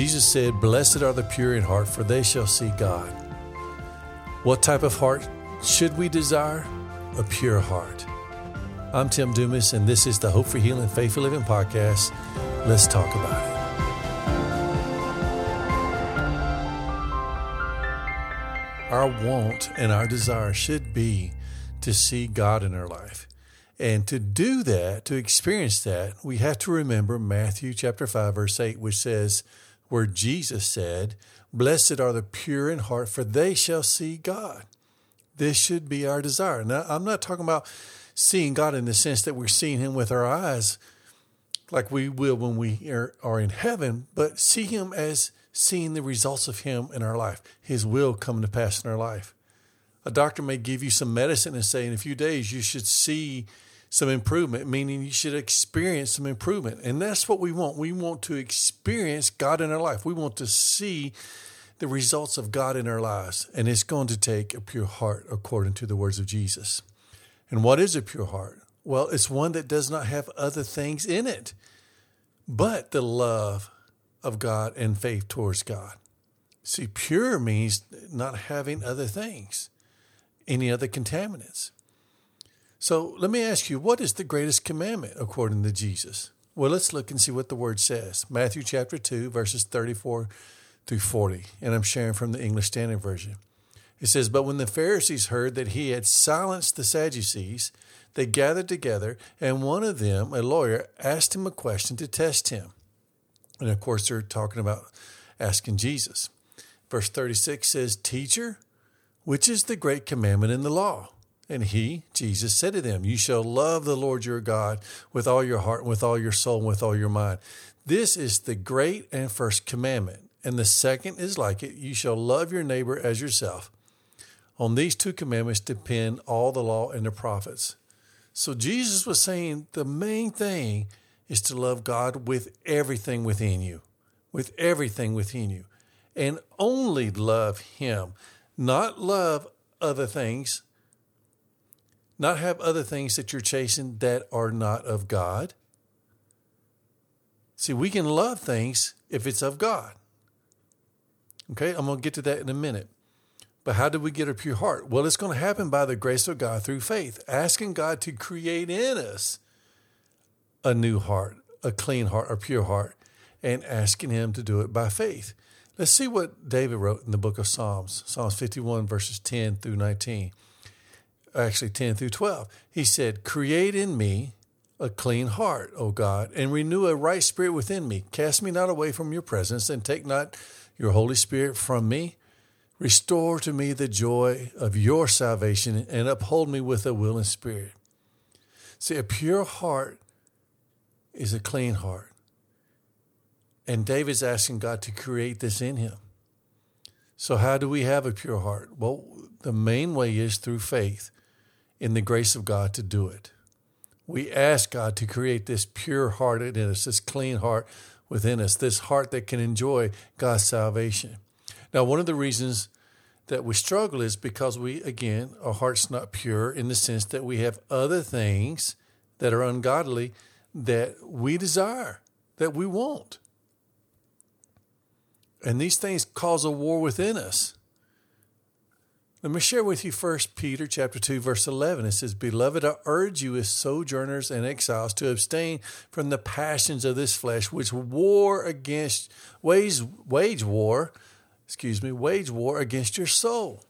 Jesus said, Blessed are the pure in heart, for they shall see God. What type of heart should we desire? A pure heart. I'm Tim Dumas, and this is the Hope for Healing Faithful Living podcast. Let's talk about it. Our want and our desire should be to see God in our life. And to do that, to experience that, we have to remember Matthew chapter 5, verse 8, which says, where Jesus said, Blessed are the pure in heart, for they shall see God. This should be our desire. Now, I'm not talking about seeing God in the sense that we're seeing Him with our eyes, like we will when we are in heaven, but see Him as seeing the results of Him in our life, His will coming to pass in our life. A doctor may give you some medicine and say in a few days you should see some improvement, meaning you should experience some improvement. And that's what we want. We want to experience God in our life. We want to see the results of God in our lives. And it's going to take a pure heart according to the words of Jesus. And what is a pure heart? Well, it's one that does not have other things in it but the love of God and faith towards God. See, pure means not having other things, any other contaminants. So let me ask you, what is the greatest commandment according to Jesus? Well, let's look and see what the word says. Matthew chapter 2, verses 34 through 40. And I'm sharing from the English Standard Version. It says, But when the Pharisees heard that he had silenced the Sadducees, they gathered together, and one of them, a lawyer, asked him a question to test him. And of course, they're talking about asking Jesus. Verse 36 says, Teacher, which is the great commandment in the law? And he, Jesus, said to them, You shall love the Lord your God with all your heart, and with all your soul, and with all your mind. This is the great and first commandment. And the second is like it you shall love your neighbor as yourself. On these two commandments depend all the law and the prophets. So Jesus was saying the main thing is to love God with everything within you, with everything within you, and only love Him, not love other things, not have other things that you're chasing that are not of God. See, we can love things if it's of God. Okay, I'm going to get to that in a minute. But how do we get a pure heart? Well, it's going to happen by the grace of God through faith, asking God to create in us a new heart, a clean heart, a pure heart, and asking Him to do it by faith. Let's see what David wrote in the book of Psalms, Psalms 51, verses 10 through 19. Actually, 10 through 12. He said, Create in me a clean heart, O God, and renew a right spirit within me. Cast me not away from your presence, and take not your Holy Spirit from me. Restore to me the joy of your salvation, and uphold me with a willing spirit. See, a pure heart is a clean heart. And David's asking God to create this in him. So, how do we have a pure heart? Well, the main way is through faith in the grace of God to do it. We ask God to create this pure heart in us, this clean heart within us, this heart that can enjoy God's salvation. Now, one of the reasons that we struggle is because we, again, our heart's not pure in the sense that we have other things that are ungodly that we desire, that we want. And these things cause a war within us. Let me share with you First Peter chapter 2 verse 11. It says, "Beloved, I urge you as sojourners and exiles to abstain from the passions of this flesh which war against wage wage war, excuse me, wage war against your soul."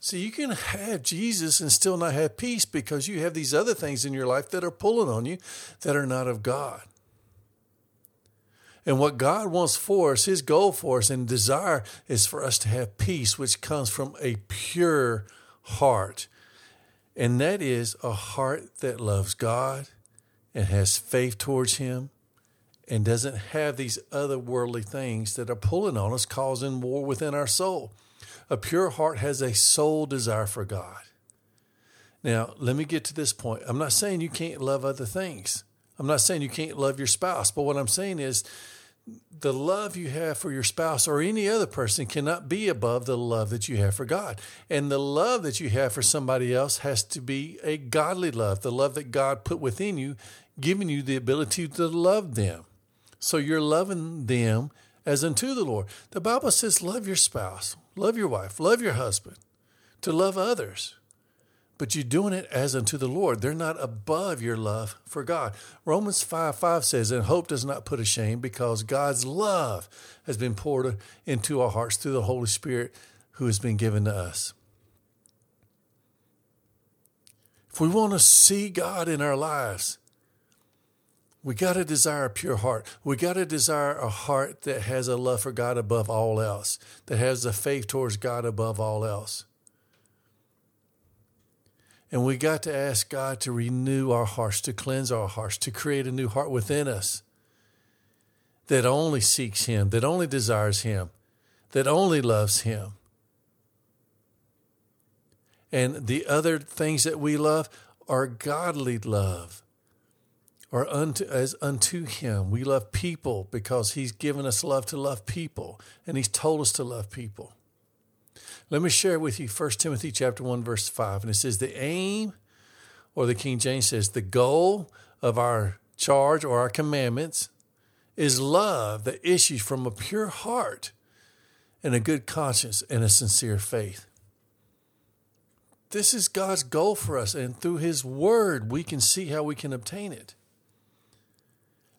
See, you can have Jesus and still not have peace because you have these other things in your life that are pulling on you that are not of God. And what God wants for us, His goal for us and desire is for us to have peace, which comes from a pure heart. And that is a heart that loves God and has faith towards Him and doesn't have these other worldly things that are pulling on us, causing war within our soul. A pure heart has a sole desire for God. Now, let me get to this point. I'm not saying you can't love other things. I'm not saying you can't love your spouse, but what I'm saying is the love you have for your spouse or any other person cannot be above the love that you have for God. And the love that you have for somebody else has to be a godly love, the love that God put within you, giving you the ability to love them. So you're loving them as unto the Lord. The Bible says, love your spouse, love your wife, love your husband, to love others. But you're doing it as unto the Lord. They're not above your love for God. Romans 5 5 says, And hope does not put a shame because God's love has been poured into our hearts through the Holy Spirit who has been given to us. If we want to see God in our lives, we got to desire a pure heart. We got to desire a heart that has a love for God above all else, that has a faith towards God above all else. And we got to ask God to renew our hearts, to cleanse our hearts, to create a new heart within us that only seeks Him, that only desires Him, that only loves Him. And the other things that we love are godly love or unto as unto him. We love people because he's given us love to love people and he's told us to love people. Let me share with you 1 Timothy chapter 1 verse 5 and it says the aim or the King James says the goal of our charge or our commandments is love that issues from a pure heart and a good conscience and a sincere faith. This is God's goal for us, and through His Word, we can see how we can obtain it.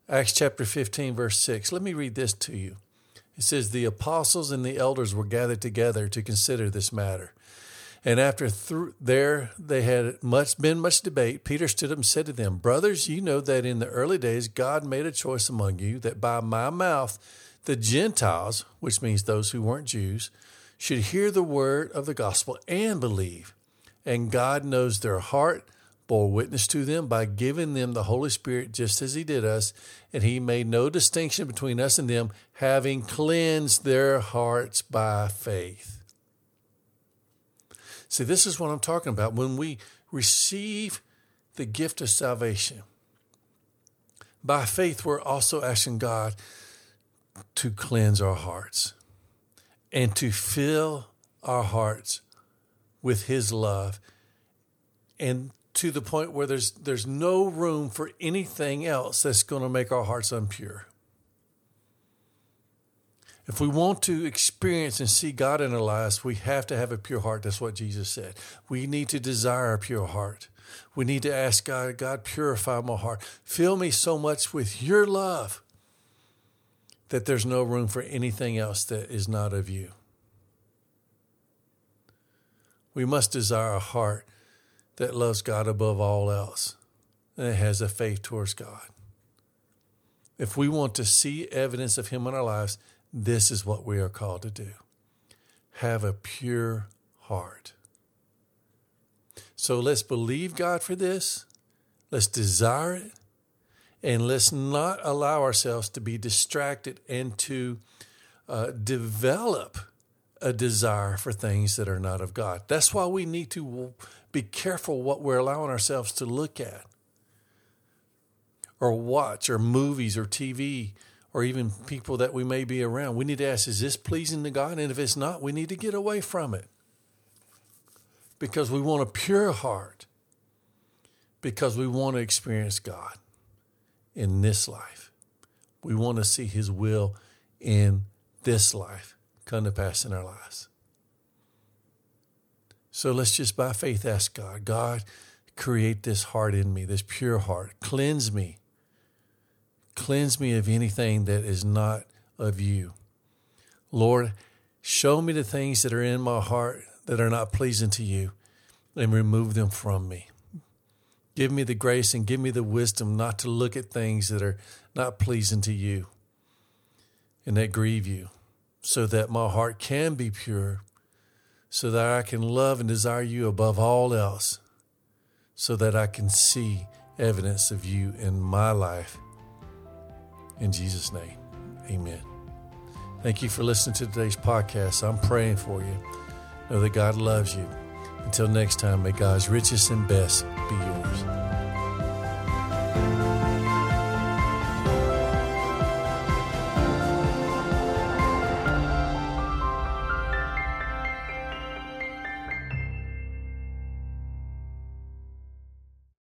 Acts chapter 15, verse 6. Let me read this to you. It says, The apostles and the elders were gathered together to consider this matter. And after th- there they had much been much debate, Peter stood up and said to them, Brothers, you know that in the early days God made a choice among you that by my mouth the Gentiles, which means those who weren't Jews, should hear the word of the gospel and believe. And God knows their heart bore witness to them by giving them the Holy Spirit just as He did us, and He made no distinction between us and them, having cleansed their hearts by faith. See, this is what I'm talking about. When we receive the gift of salvation, by faith, we're also asking God to cleanse our hearts and to fill our hearts with His love and to the point where there's there's no room for anything else that's going to make our hearts impure. If we want to experience and see God in our lives, we have to have a pure heart. That's what Jesus said. We need to desire a pure heart. We need to ask God, God, purify my heart. Fill me so much with your love that there's no room for anything else that is not of you. We must desire a heart that loves God above all else and has a faith towards God. If we want to see evidence of Him in our lives, this is what we are called to do have a pure heart. So let's believe God for this, let's desire it, and let's not allow ourselves to be distracted and to uh, develop a desire for things that are not of God. That's why we need to be careful what we're allowing ourselves to look at or watch or movies or TV or even people that we may be around. We need to ask, is this pleasing to God? And if it's not, we need to get away from it because we want a pure heart, because we want to experience God in this life. We want to see His will in this life come to pass in our lives. So let's just by faith ask God, God, create this heart in me, this pure heart. Cleanse me. Cleanse me of anything that is not of you. Lord, show me the things that are in my heart that are not pleasing to you and remove them from me. Give me the grace and give me the wisdom not to look at things that are not pleasing to you and that grieve you so that my heart can be pure, so that I can love and desire you above all else, so that I can see evidence of you in my life. In Jesus' name, amen. Thank you for listening to today's podcast. I'm praying for you. Know that God loves you. Until next time, may God's richest and best be yours.